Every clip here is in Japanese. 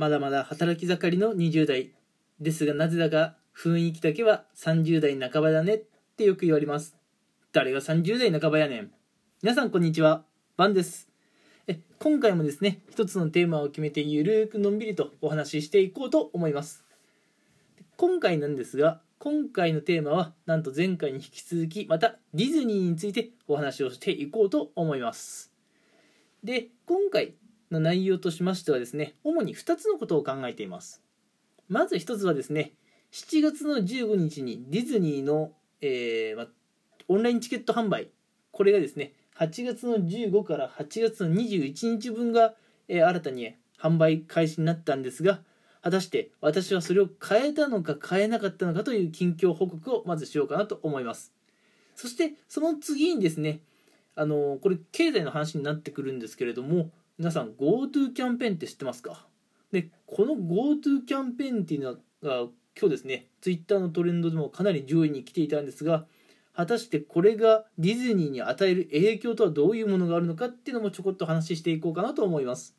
まだまだ働き盛りの20代ですがなぜだか雰囲気だけは30代半ばだねってよく言われます。誰が30代半ばやねん。皆さんこんにちは。バンです。え今回もですね一つのテーマを決めてゆるーくのんびりとお話ししていこうと思います。今回なんですが今回のテーマはなんと前回に引き続きまたディズニーについてお話をしていこうと思います。で今回の内容としましてはですね主に2つのことを考えています。まず1つはですね7月の15日にディズニーの、えーま、オンラインチケット販売。これがですね8月の15から8月の21日分が、えー、新たに販売開始になったんですが果たして私はそれを変えたのか変えなかったのかという近況報告をまずしようかなと思います。そしてその次にですねあのこれ経済の話になってくるんですけれども皆さん GoTo キャンペーンって知ってますか？でこの GoTo キャンペーンっていうのが今日ですね Twitter のトレンドでもかなり上位に来ていたんですが果たしてこれがディズニーに与える影響とはどういうものがあるのかっていうのもちょこっと話していこうかなと思います。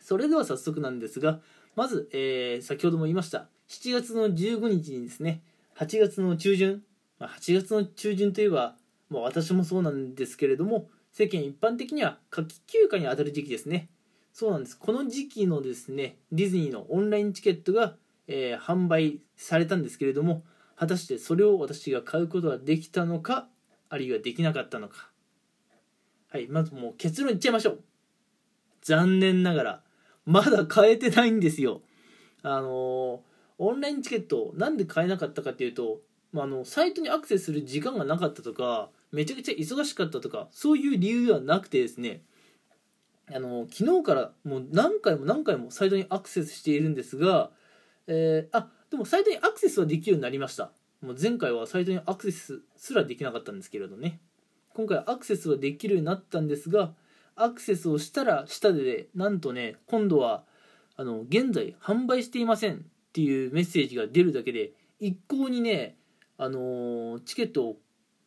それでは早速なんですがまず、えー、先ほども言いました7月の15日にですね8月の中旬、ま、8月の中旬といえば、まあ、私もそうなんですけれども世間一般的には夏季休暇に当たる時期ですね。そうなんです。この時期のですねディズニーのオンラインチケットが、えー、販売されたんですけれども果たしてそれを私が買うことができたのかあるいはできなかったのか。はいまずもう結論いっちゃいましょう。残念ながらまだ買えてないんですよ。あのー、オンラインチケットなんで買えなかったかっていうと、まあ、あのサイトにアクセスする時間がなかったとかめちゃくちゃ忙しかったとかそういう理由ではなくてですねあの昨日からもう何回も何回もサイトにアクセスしているんですが、えー、あでもサイトにアクセスはできるようになりました。もう前回はサイトにアクセスすらできなかったんですけれどね。今回アクセスはできるようになったんですがアクセスをしたらしたでなんとね今度はあの現在販売していませんっていうメッセージが出るだけで一向にねあのチケットを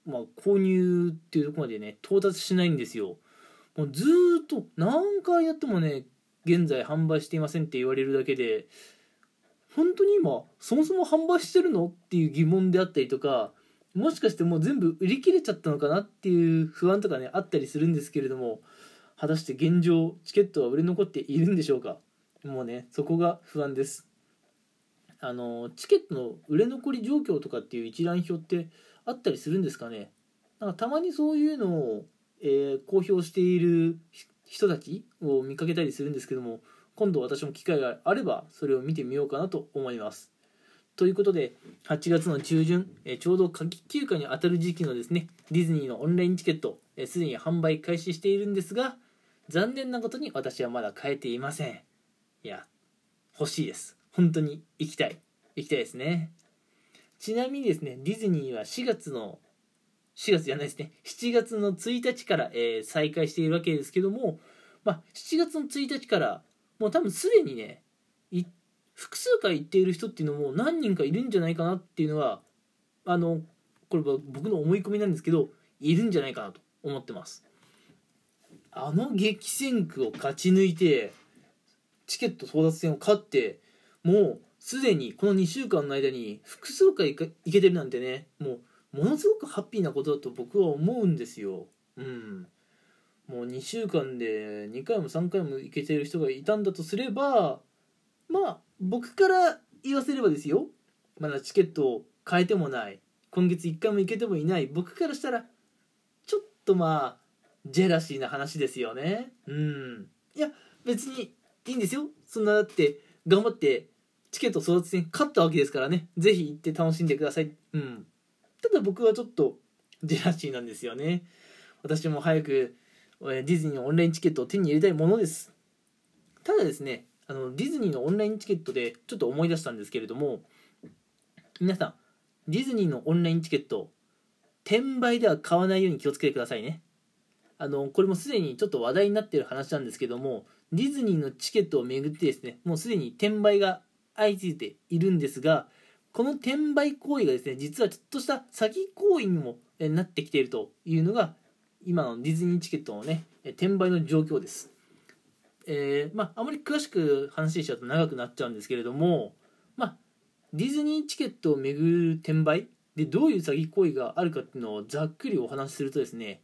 まあ、購入っていうとこまでね到達しないんですよ。もうずっと何回やってもね現在販売していませんって言われるだけで本当に今そもそも販売してるのっていう疑問であったりとかもしかしてもう全部売り切れちゃったのかなっていう不安とかねあったりするんですけれども果たして現状チケットは売れ残っているんでしょうか。もうねそこが不安です。あのチケットの売れ残り状況とかっていう一覧表ってあったりするんですかね？なんかたまにそういうのを、えー、公表している人たちを見かけたりするんですけども今度私も機会があればそれを見てみようかなと思います。ということで8月の中旬、えー、ちょうど夏季休暇にあたる時期のですねディズニーのオンラインチケットすで、えー、に販売開始しているんですが残念なことに私はまだ買えていません。いや欲しいです。本当に行きたい。行きたいですね。ちなみにですね、ディズニーは4月の、4月じゃないですね、7月の1日から、えー、再開しているわけですけども、まあ、7月の1日から、もう多分すでにね、複数回行っている人っていうのも何人かいるんじゃないかなっていうのは、あの、これは僕の思い込みなんですけど、いるんじゃないかなと思ってます。あの激戦区を勝ち抜いて、チケット争奪戦を勝って、もうすでにこの2週間の間に複数回行けてるなんてねもうものすごくハッピーなことだと僕は思うんですよ。うん、もう2週間で2回も3回も行けてる人がいたんだとすればまあ僕から言わせればですよ。まだチケットを変えてもない。今月1回も行けてもいない。僕からしたらちょっとまあジェラシーな話ですよね。うん。いや別にいいんですよ。そんなだって頑張ってチケット争奪戦勝ったわけですからね。ぜひ行って楽しんでください。うん。ただ僕はちょっとジェラシーなんですよね。私も早くディズニーのオンラインチケットを手に入れたいものです。ただですねあのディズニーのオンラインチケットでちょっと思い出したんですけれども皆さんディズニーのオンラインチケット転売では買わないように気をつけてくださいね。あのこれもすでにちょっと話題になっている話なんですけどもディズニーのチケットをめぐってですねもうすでに転売が相次いでいるんですがこの転売行為がですね実はちょっとした詐欺行為にもなってきているというのが今のディズニーチケットのね転売の状況です。えー、まああまり詳しく話しちゃうと長くなっちゃうんですけれどもまあディズニーチケットをめぐる転売でどういう詐欺行為があるかっていうのをざっくりお話しするとですね、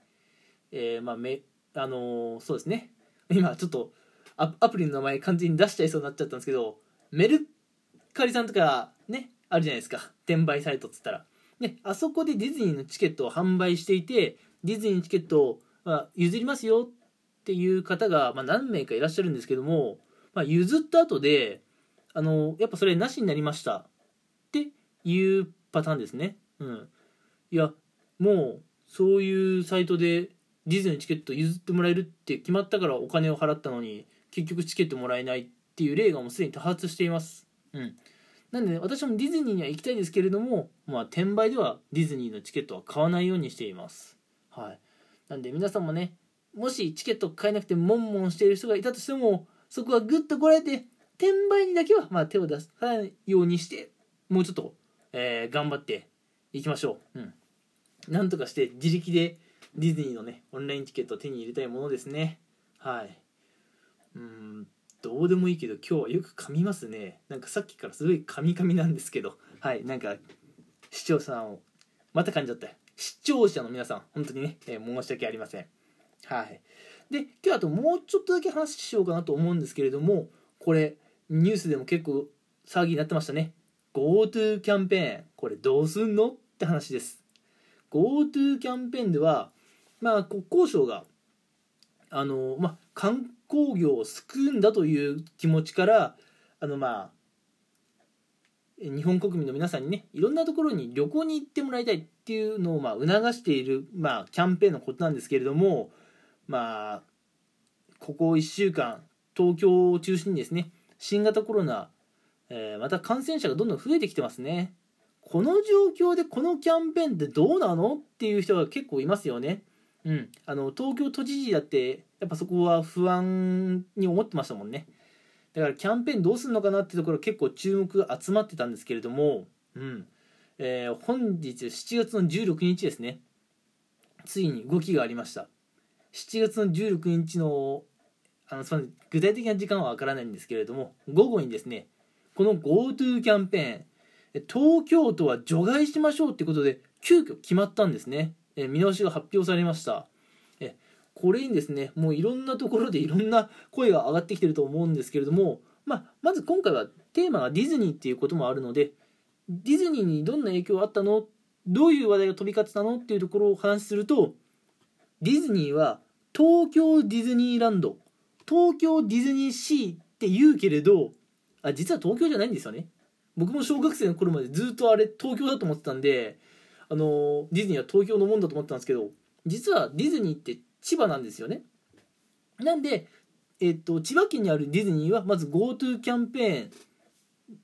えー、まあめあのー、そうですね。今ちょっとアプリの名前完全に出しちゃいそうになっちゃったんですけどメルカリさんとかねあるじゃないですか。転売サイトっつったら。であそこでディズニーのチケットを販売していてディズニーのチケットを、ま、譲りますよっていう方が、ま、何名かいらっしゃるんですけども、まあ、譲った後であのやっぱそれなしになりました。っていうパターンですね。うん。いやもうそういうサイトでディズニーチケット譲ってもらえるって決まったからお金を払ったのに結局チケットもらえないっていう例がもうすでに多発しています。うん。なんで、ね、私もディズニーには行きたいですけれども、まあ、転売ではディズニーのチケットは買わないようにしています。はい。なんで皆さんもね、もしチケット買えなくてモンモンしている人がいたとしても、そこはグッとこらえて、転売にだけはま手を出さないようにして、もうちょっと、えー、頑張っていきましょう。うん。なんとかして自力でディズニーのね、オンラインチケットを手に入れたいものですね。はい。うんどうでもいいけど今日はよく噛みますね。なんかさっきからすごい噛み噛みなんですけど。はいなんか視聴者さんをまた噛んじゃった視聴者の皆さん本当にね、えー、申し訳ありません。はい。で今日あともうちょっとだけ話しようかなと思うんですけれどもこれニュースでも結構騒ぎになってましたね。GoTo キャンペーンこれどうすんのって話です。GoTo キャンペーンではまあ国交省があのまあ観工業を救うんだという気持ちからあのまあ日本国民の皆さんにねいろんなところに旅行に行ってもらいたいっていうのをまあ促している、まあ、キャンペーンのことなんですけれどもまあここ1週間東京を中心にですね新型コロナ、えー、また感染者がどんどん増えてきてますね。この状況でこのキャンペーンってどうなのっていう人が結構いますよね。うん、あの東京都知事だってやっぱそこは不安に思ってましたもんね。だからキャンペーンどうするのかなってところ結構注目が集まってたんですけれども、うん。えー、本日7月の16日ですね。ついに動きがありました。7月の16日のあのその具体的な時間はわからないんですけれども午後にですねこの GoTo キャンペーン東京都は除外しましょうってことで急遽決まったんですね。え見直しが発表されました。これにですね、もういろんなところで いろんな声が上がってきてると思うんですけれども、まあ、まず今回はテーマがディズニーっていうこともあるので、ディズニーにどんな影響があったの？どういう話題が飛び交ってたの？っていうところをお話しすると、ディズニーは東京ディズニーランド、東京ディズニーシーって言うけれど、あ実は東京じゃないんですよね。僕も小学生の頃までずっとあれ東京だと思ってたんで、あのディズニーは東京のもんだと思ってたんですけど実はディズニーって千葉なんですよね。なんで、えっと、千葉県にあるディズニーはまず GoTo キャンペーン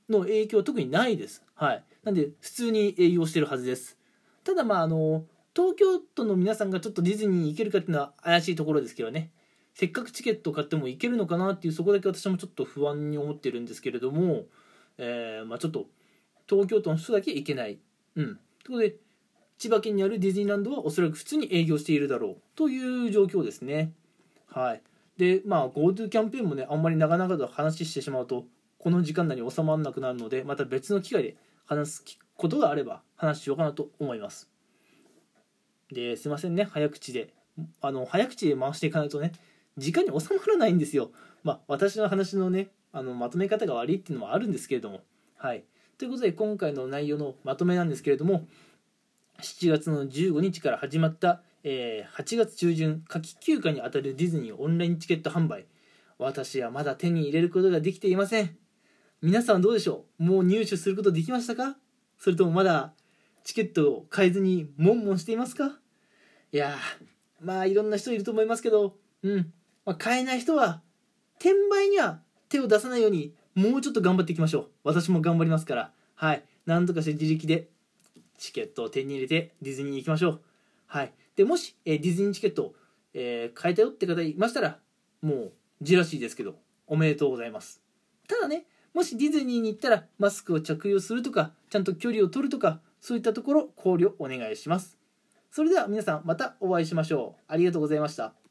の影響は特にないです。はい。なんで普通に営業してるはずです。ただまああの東京都の皆さんがちょっとディズニーに行けるかっていうのは怪しいところですけどね。せっかくチケットを買っても行けるのかなっていうそこだけ私もちょっと不安に思ってるんですけれども、えー、まあ、ちょっと東京都の人だけ行けない。うん。ということで、千葉県にあるディズニーランドはおそらく普通に営業しているだろうという状況ですね。はい。で、まあ GoTo キャンペーンもね、あんまり長々と話してしまうと、この時間内に収まらなくなるので、また別の機会で話すことがあれば話しようかなと思います。で、すいませんね、早口で。あの、早口で回していかないとね、時間に収まらないんですよ。まあ、私の話のね、あの、まとめ方が悪いっていうのもあるんですけれども。はい。ということで、今回の内容のまとめなんですけれども、7月の15日から始まった、えー、8月中旬夏季休暇にあたるディズニーオンラインチケット販売。私はまだ手に入れることができていません。皆さんどうでしょう？もう入手することできましたか？それともまだチケットを買えずに悶々していますか？いやまあいろんな人いると思いますけどうん、まあ、買えない人は転売には手を出さないようにもうちょっと頑張っていきましょう。私も頑張りますから。はい。なんとかして自力でチケットを手に入れてディズニーに行きましょう。はい。で、もし、え、ディズニーチケットを、えー、買えたよって方いましたら、もう、じらしいですけど、おめでとうございます。ただね、もしディズニーに行ったら、マスクを着用するとか、ちゃんと距離を取るとか、そういったところ、考慮お願いします。それでは皆さん、またお会いしましょう。ありがとうございました。